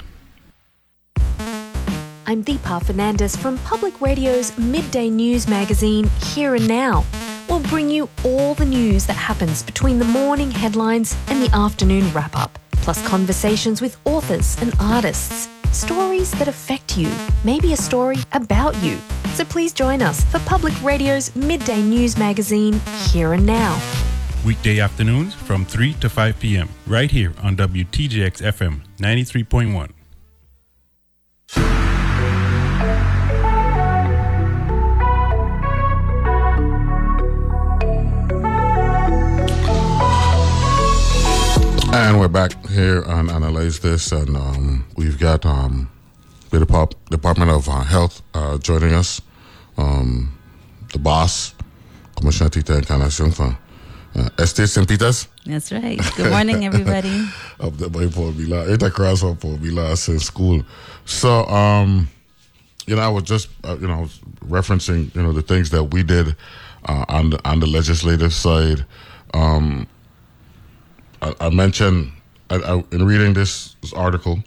I'm Deepa Fernandes from Public Radio's midday news magazine, Here and Now. We'll bring you all the news that happens between the morning headlines and the afternoon wrap up, plus conversations with authors and artists. Stories that affect you, maybe a story about you. So please join us for Public Radio's midday news magazine, Here and Now. Weekday afternoons from 3 to 5 p.m. right here on WTJX FM 93.1. And we're back here on Analyze This, and um, we've got um, the Depop- Department of uh, Health uh, joining us. Um, the boss, Commissioner Tita Encarnacion from uh, Estate St. Peter's. That's right. Good morning, everybody. Up there by Paul Bila. It's across from Paul Bila since school. So, um, you know, I was just, uh, you know, referencing, you know, the things that we did uh, on the on the legislative side. Um, I, I mentioned I, in reading this, this article,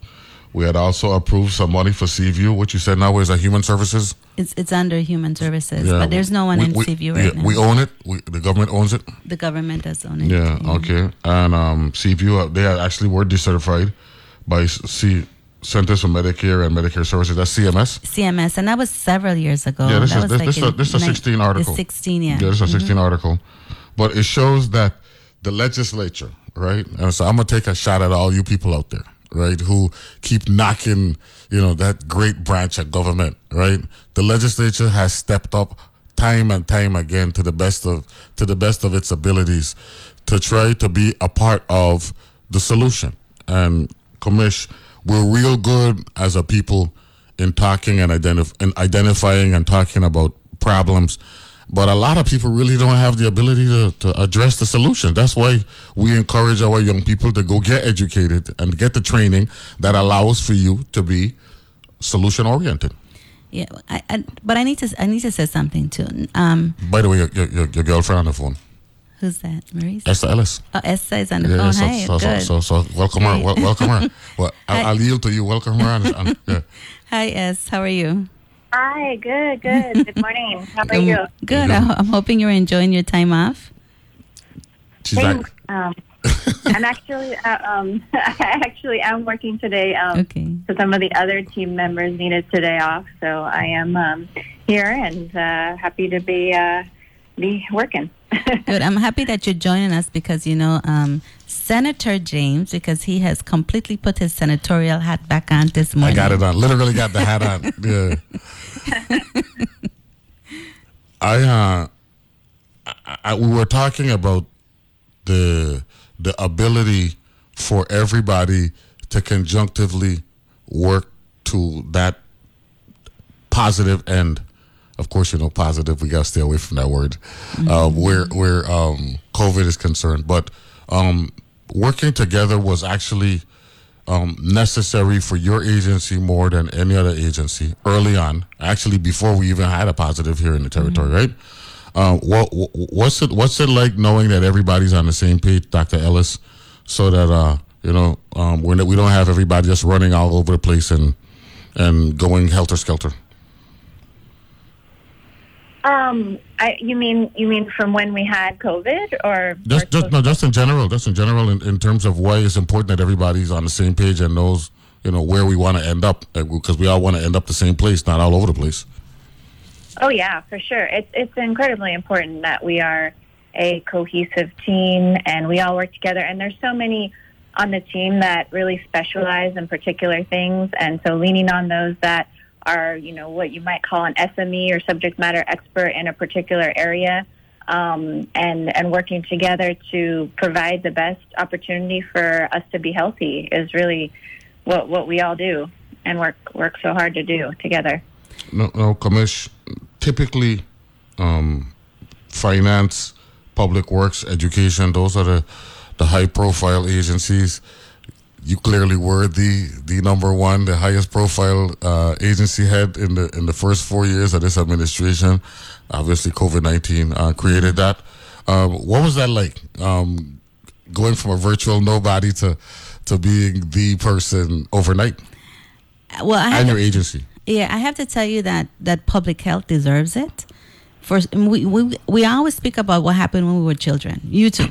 we had also approved some money for Seaview, which you said now is a human services. It's it's under human services, but there's no one we, in we, Seaview right yeah, now. We own it. We, the government owns it. the government does own it. Yeah. Okay. And um, Seaview, uh, they actually were decertified by C Centers for Medicare and Medicare Services. That's CMS. CMS, and that was several years ago. Yeah, this that is this, like this, a, this is a nine- 16 article. The 16, yeah. Yeah, this is a 16 Mhm. article. But it shows that the legislature, right? And so I'm to take a shot at all you people out there, right? Who keep knocking, you know, that great branch of government, right? The legislature has stepped up time and time again to the best of to the best of its abilities to try to be a part of the solution. And commish, we're real good as a people in talking and, identif- and identifying and talking about problems. But a lot of people really don't have the ability to, to address the solution. That's why we encourage our young people to go get educated and get the training that allows for you to be solution oriented. Yeah, I, I, but I need to I need to say something too. Um, By the way, your, your, your- girlfriend on the phone, who's that? Maurice. Esther Ellis. Oh, Esther is on the Yeah, phone. so, Hi, so, so, good. so, so welcome her. Wel- welcome her. Well, I'll, I'll yield to you. Welcome her. On, on, yeah. Hi, Es. How are you? Hi, good, good. Good morning. How are Um, you? Good. I, I'm hoping you're enjoying your time off. She's Thanks. Um, I'm actually, uh, um, I actually am working today. Um, Okay. So some of the other team members needed today off, so I am um, here and uh, happy to be uh, be working. Good. I'm happy that you're joining us because you know um, Senator James because he has completely put his senatorial hat back on this morning. I got it on. Literally got the hat on. Yeah. I uh, I, I, we were talking about the the ability for everybody to conjunctively work to that positive end. Of course, you know positive. We gotta stay away from that word. Uh, where where um, COVID is concerned, but um, working together was actually um, necessary for your agency more than any other agency early on. Actually, before we even had a positive here in the territory, right? Uh, what what's it what's it like knowing that everybody's on the same page, Dr. Ellis, so that uh, you know um, we're, we don't have everybody just running all over the place and and going helter skelter. Um, I, you mean you mean from when we had COVID, or Just, just no, just in general, just in general, in, in terms of why it's important that everybody's on the same page and knows, you know, where we want to end up, because we all want to end up the same place, not all over the place. Oh yeah, for sure. It's it's incredibly important that we are a cohesive team and we all work together. And there's so many on the team that really specialize in particular things, and so leaning on those that are, you know, what you might call an SME or subject matter expert in a particular area, um, and and working together to provide the best opportunity for us to be healthy is really what what we all do and work work so hard to do together. No, no, typically, um, finance, public works, education, those are the, the high profile agencies. You clearly were the, the number one, the highest profile uh, agency head in the in the first four years of this administration. Obviously, COVID nineteen uh, created that. Um, what was that like? Um, going from a virtual nobody to to being the person overnight. Well, I and your agency. Yeah, I have to tell you that that public health deserves it. First, we we we always speak about what happened when we were children. You too.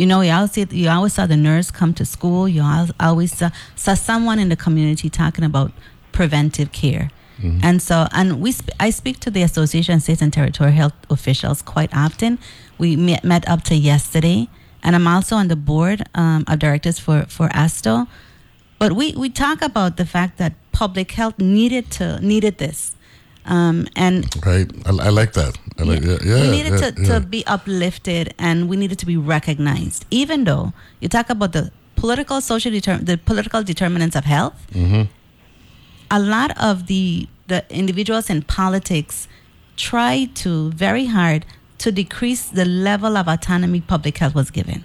You know, you always see, you always saw the nurse come to school. You always saw, saw someone in the community talking about preventive care. Mm-hmm. And so, and we, sp- I speak to the Association of State and Territorial Health Officials quite often. We met, met up to yesterday, and I'm also on the board um, of directors for for ASTHO. But we, we talk about the fact that public health needed to needed this. Um, and right, I, I, like that. I like, yeah, yeah, we needed yeah, to, to be uplifted, and we needed to be recognized. Even though you talk about the political, social, deter- the political determinants of health, mm-hmm. a lot of the the individuals in politics try to very hard to decrease the level of autonomy public health was given.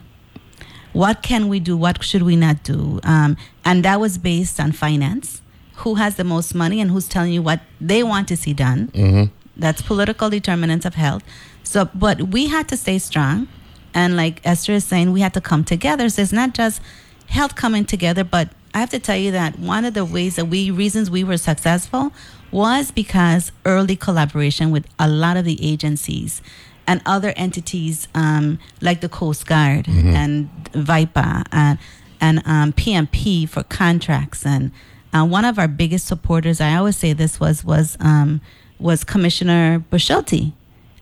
What can we do? What should we not do? Um, and that was based on finance who has the most money and who's telling you what they want to see done. Mm-hmm. That's political determinants of health. So, but we had to stay strong. And like Esther is saying, we had to come together. So it's not just health coming together, but I have to tell you that one of the ways that we, reasons we were successful was because early collaboration with a lot of the agencies and other entities um, like the Coast Guard Mm-hmm. and VIPA and, and um, PMP for contracts and uh, one of our biggest supporters, I always say this was was um, was Commissioner Boschulte,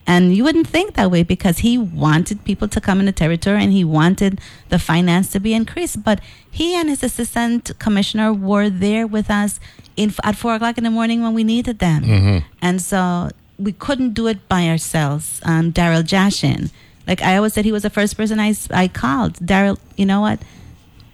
and you wouldn't think that way because he wanted people to come in the territory and he wanted the finance to be increased. But he and his assistant commissioner were there with us in at four o'clock in the morning when we needed them, Mhm. and so we couldn't do it by ourselves. Um, Daryl Jaschen, like I always said, he was the first person I I called. Daryl, you know what?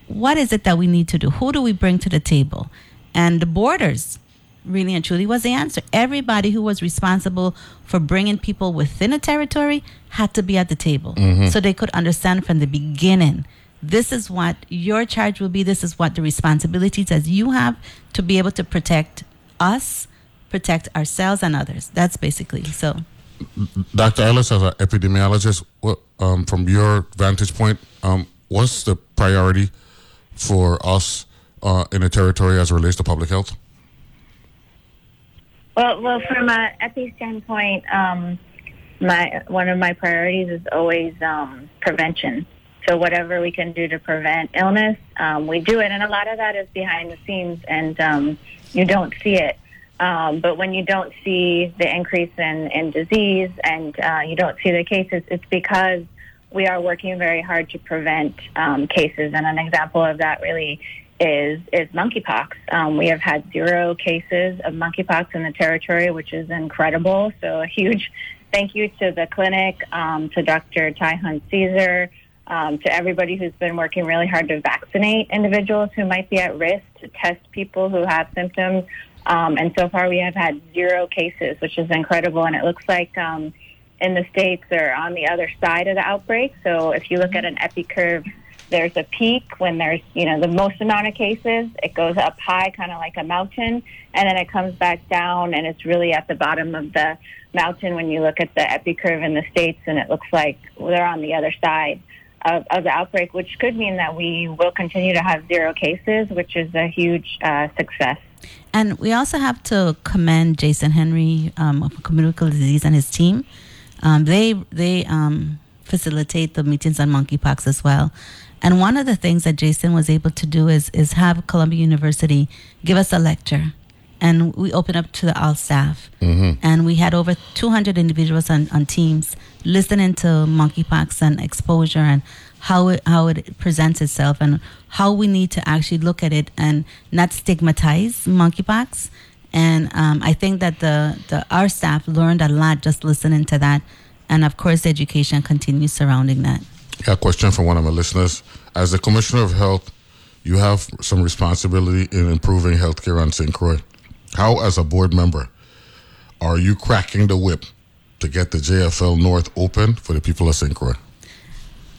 What is it that we need to do? Who do we bring to the table? And the borders really and truly was the answer everybody who was responsible for bringing people within a territory had to be at the table Mhm. so they could understand from the beginning this is what your charge will be this is what the responsibilities that you have to be able to protect us protect ourselves and others that's basically so Dr. Ellis, as an epidemiologist, what, um, from your vantage point, um, what's the priority for us uh, in a territory as relates to public health? Well, well, from a epi standpoint, um, my one of my priorities is always um, prevention. So whatever we can do to prevent illness, um, we do it, and a lot of that is behind the scenes, and um, you don't see it. Um, but when you don't see the increase in, in disease and uh, you don't see the cases, it's because we are working very hard to prevent um, cases. And an example of that really is is monkeypox. Um, we have had zero cases of monkeypox in the territory, which is incredible. So a huge thank you to the clinic, um, to Dr. Tai Hunte-Ceasar, um, to everybody who's been working really hard to vaccinate individuals who might be at risk, to test people who have symptoms. Um, and so far, we have had zero cases, which is incredible. And it looks like um, in the states they're on the other side of the outbreak. So if you look at an epi curve there's a peak when there's you know the most amount of cases it goes up high kind of like a mountain and then it comes back down and it's really at the bottom of the mountain when you look at the epi curve in the states and it looks like they're on the other side of, of the outbreak which could mean that we will continue to have zero cases which is a huge uh, success And we also have to commend Jason Henry um, of communicable disease and his team. Um, they they um, facilitate the meetings on monkeypox as well. And one of the things that Jason was able to do is is have Columbia University give us a lecture, and we opened up to the all staff, and we had over 200 individuals on, on teams listening to monkeypox and exposure and how it how it presents itself and how we need to actually look at it and not stigmatize monkeypox. And um, I think that the, the our staff learned a lot just listening to that, and of course, education continues surrounding that. A question from one of my listeners. As the Commissioner of Health, you have some responsibility in improving healthcare on St. Croix. How, as a board member, are you cracking the whip to get the JFL North open for the people of St. Croix?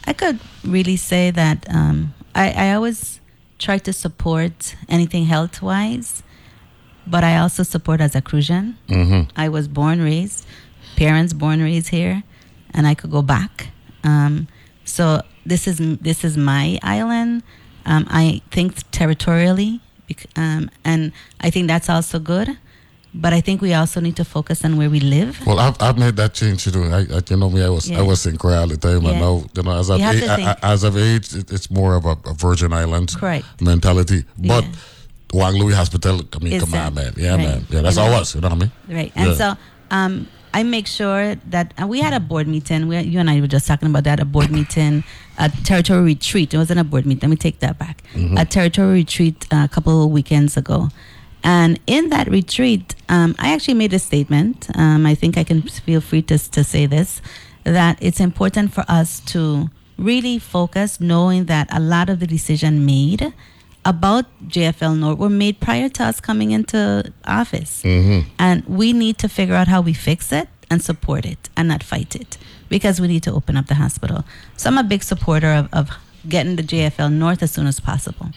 I could really say that um, I, I always try to support anything health wise, but I also support as a Crucian. Mm-hmm. I was born, raised, parents born, raised here, and I could go back. Um, so this is this is my island. Um, I think territorially, um, and I think that's also good. But I think we also need to focus on where we live. Well, I've, I've made that change too. I, I you know me, I was I Yeah. was St. Croix all the time. I Yeah. know you know as I've have a- I- as I've aged, it, it's more of a, a Virgin Islands Correct. mentality. But Juan Luis Hospital, I mean, come on, man, yeah, right. man, yeah, that's You all us. You know what I mean? Right. And Yeah. so um, I make sure that and we had a board meeting. We, you and I were just talking about that a board meeting, a territory retreat. It wasn't a board meeting. Let me take that back. Mm-hmm. A territory retreat uh, a couple of weekends ago. And in that retreat, um, I actually made a statement. Um, I think I can feel free to, to say this that it's important for us to really focus, knowing that a lot of the decision made about JFL North were made prior to us coming into office. And we need to figure out how we fix it and support it and not fight it because we need to open up the hospital. So I'm a big supporter of, of getting the JFL North as soon as possible.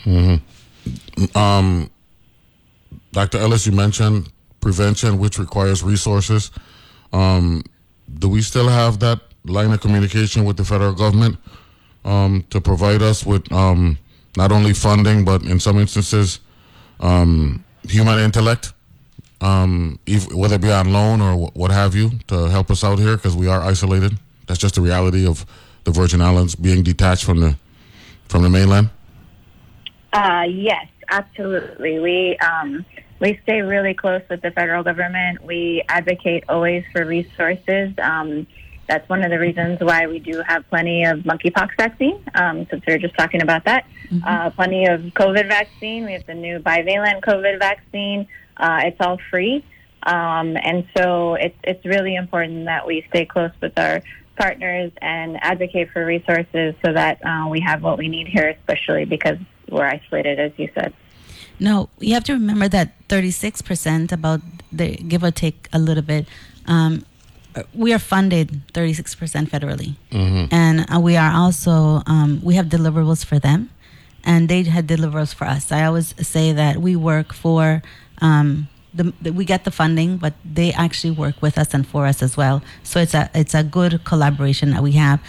Um, Dr. Ellis, you mentioned prevention, which requires resources. Um, do we still have that line of communication with the federal government um, to provide us with um, not only funding, but in some instances, um, human intellect, um, if, whether it be on loan or wh- what have you, to help us out here because we are isolated. That's just the reality of the Virgin Islands being detached from the from the mainland. Uh, yes, absolutely. We um, we stay really close with the federal government. We advocate always for resources. Um, that's one of the reasons why we do have plenty of monkeypox vaccine. Um, since we were just talking about that, uh, plenty of COVID vaccine. We have the new bivalent COVID vaccine. Uh, it's all free, um, and so it's it's really important that we stay close with our partners and advocate for resources so that uh, we have what we need here, especially because we're isolated, as you said. No, you have to remember that 36%, about the give or take a little bit, um, we are funded 36% federally. And uh, we are also, um, we have deliverables for them, and they had deliverables for us. I always say that we work for, um, the, the, we get the funding, but they actually work with us and for us as well. So it's a it's a good collaboration that we have.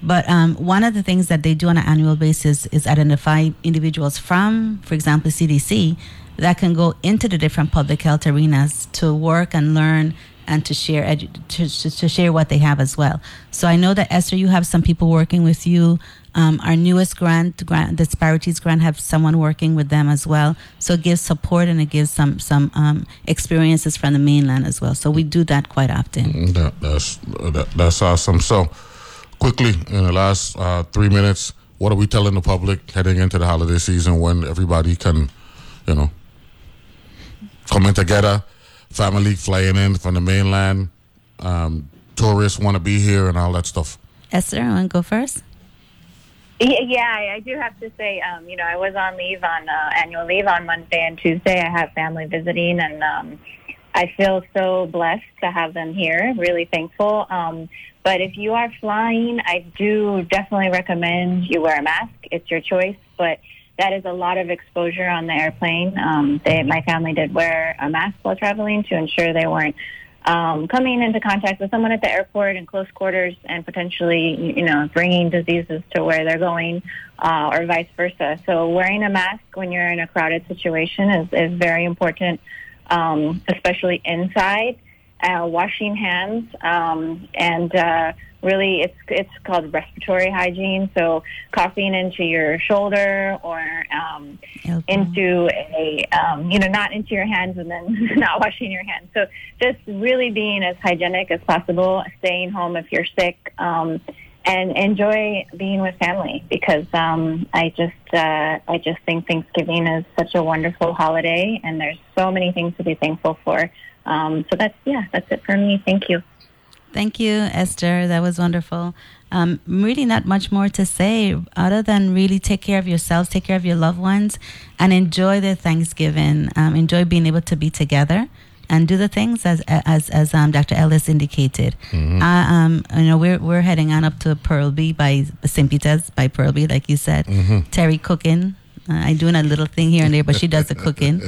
But um, one of the things that they do on an annual basis is identify individuals from, for example, CDC, that can go into the different public health arenas to work and learn and to share edu- to, to, to share what they have as well. So I know that Esther, you have some people working with you. Um, our newest grant, grant, disparities grant, have someone working with them as well. So it gives support and it gives some some um, experiences from the mainland as well. So we do that quite often. That, that's that, that's awesome. So, quickly in the last uh, three minutes, what are we telling the public heading into the holiday season when everybody can, you know, coming together, family flying in from the mainland, um, tourists want to be here and all that stuff. Esther, I want to go first. Yeah, yeah, I I do have to say, um, you know, I was on leave on uh, annual leave on Monday and Tuesday. I have family visiting, and um, I feel so blessed to have them here. Really thankful. Um, but if you are flying, I do definitely recommend you wear a mask. It's your choice, but that is a lot of exposure on the airplane. Um, they, my family did wear a mask while traveling to ensure they weren't um, coming into contact with someone at the airport in close quarters and potentially, you know, bringing diseases to where they're going uh, or vice versa. So wearing a mask when you're in a crowded situation is, is very important, um, especially inside. Uh, washing hands um, and uh, really it's it's called respiratory hygiene. So coughing into your shoulder or um, into a um, you know not into your hands and then not washing your hands. So just really being as hygienic as possible, staying home if you're sick. Um, and enjoy being with family because um, I just uh, I just think Thanksgiving is such a wonderful holiday, and there's so many things to be thankful for. Um, so that's yeah, that's it for me. Thank you. Thank you, Esther. That was wonderful. Um, really, not much more to say other than really take care of yourselves, take care of your loved ones, and enjoy the Thanksgiving. Um, enjoy being able to be together and do the things as as as um, Dr. Ellis indicated. Mhm. Uh, um, you know, we're we're heading on up to Pearl B by St. Peter's by Pearl B, like you said. Mhm. Terry cooking. Uh, I doing a little thing here and there, but she does the cooking,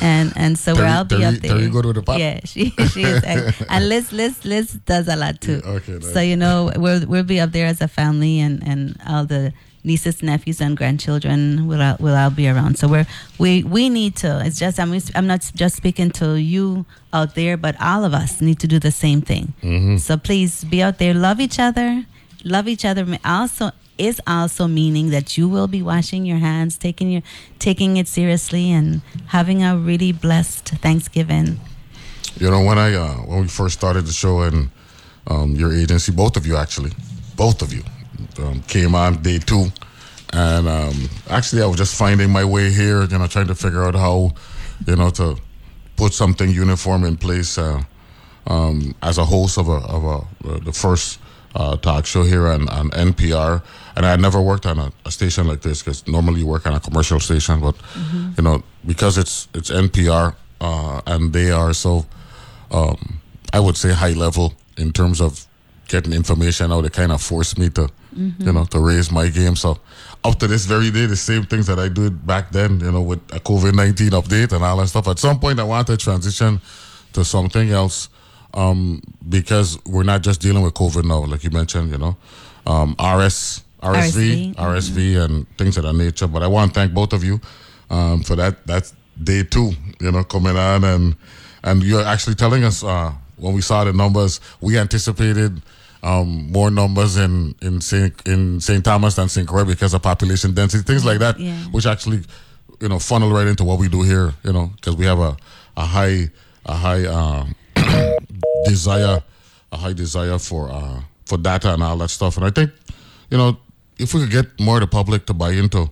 and and so where Terry- I'll be up there. Go to the pot? Yeah, she she is, and, Liz Liz Liz does a lot too. okay, nice. So you know we'll we'll be up there as a family, and and all the nieces, nephews, and grandchildren will all, will all be around. So we're we we need to. It's just I'm I'm not just speaking to you out there, but all of us need to do the same thing. Mhm. So please be out there, love each other, love each other. Also is also meaning that you will be washing your hands, taking your taking it seriously, and having a really blessed Thanksgiving. You know, when I uh, when we first started the show and um, your agency, both of you actually, both of you um, came on day two, and um, actually I was just finding my way here, you know, trying to figure out how, you know, to put something uniform in place uh, um, as a host of a of a uh, the first uh, talk show here on, on NPR, and I had never worked on a, a station like this because normally you work on a commercial station, but you know because it's it's NPR uh, and they are so um, I would say high level in terms of getting information out. It kind of forced me to you know to raise my game. So up to this very day, the same things that I did back then, you know, with a COVID nineteen update and all that stuff. At some point, I want to transition to something else um, because we're not just dealing with COVID now, like you mentioned, you know, um, RS, RSV, RSV, RSV, and things of that nature. But I want to thank both of you um, for that. That's day two, you know, coming on and and you're actually telling us uh, when we saw the numbers, we anticipated um, more numbers in in Saint in Saint Thomas than Saint Croix because of population density, things like that, Yeah. which actually you know funnel right into what we do here, you know, because we have a a high a high um, desire a high desire for uh, for data and all that stuff, and I think you know if we could get more of the public to buy into.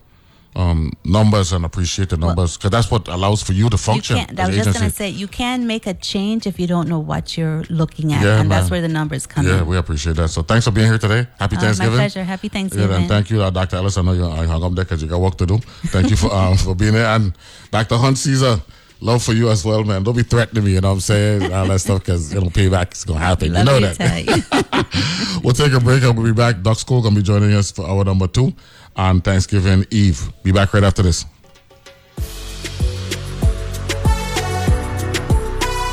Um, numbers and appreciate the numbers because that's what allows for you to function. You I as was just going to say, you can make a change if you don't know what you're looking at. Yeah, and that's where the numbers come in. Yeah, in. we appreciate that. So thanks for being here today. Happy Uh, Thanksgiving. My pleasure. Happy Thanksgiving. Yeah, and thank you, uh, Dr. Ellis. I know you I hung up there because you got work to do. Thank you for um, for being here. And Dr. Hunte-Ceasar, love for you as well, man. Don't be threatening me, you know what I'm saying? All that stuff because you know, payback is going to happen. Love you know you, that. we'll take a break and we'll be back. Doc School going to be joining us for hour number two on Thanksgiving Eve. Be back right after this.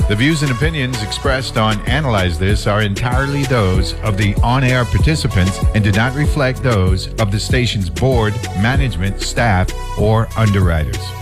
The views and opinions expressed on Analyze This are entirely those of the on air participants and do not reflect those of the station's board, management, staff, or underwriters.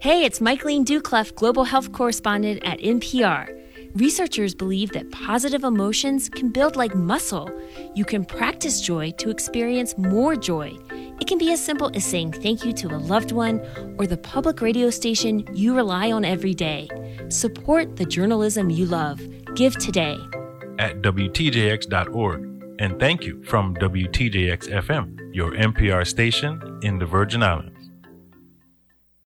Hey, it's Michaeleen Doucleff, Global Health Correspondent at NPR. Researchers believe that positive emotions can build like muscle. You can practice joy to experience more joy. It can be as simple as saying thank you to a loved one or the public radio station you rely on every day. Support the journalism you love. Give today. at WTJX.org. And thank you from WTJX FM, your NPR station in the Virgin Islands.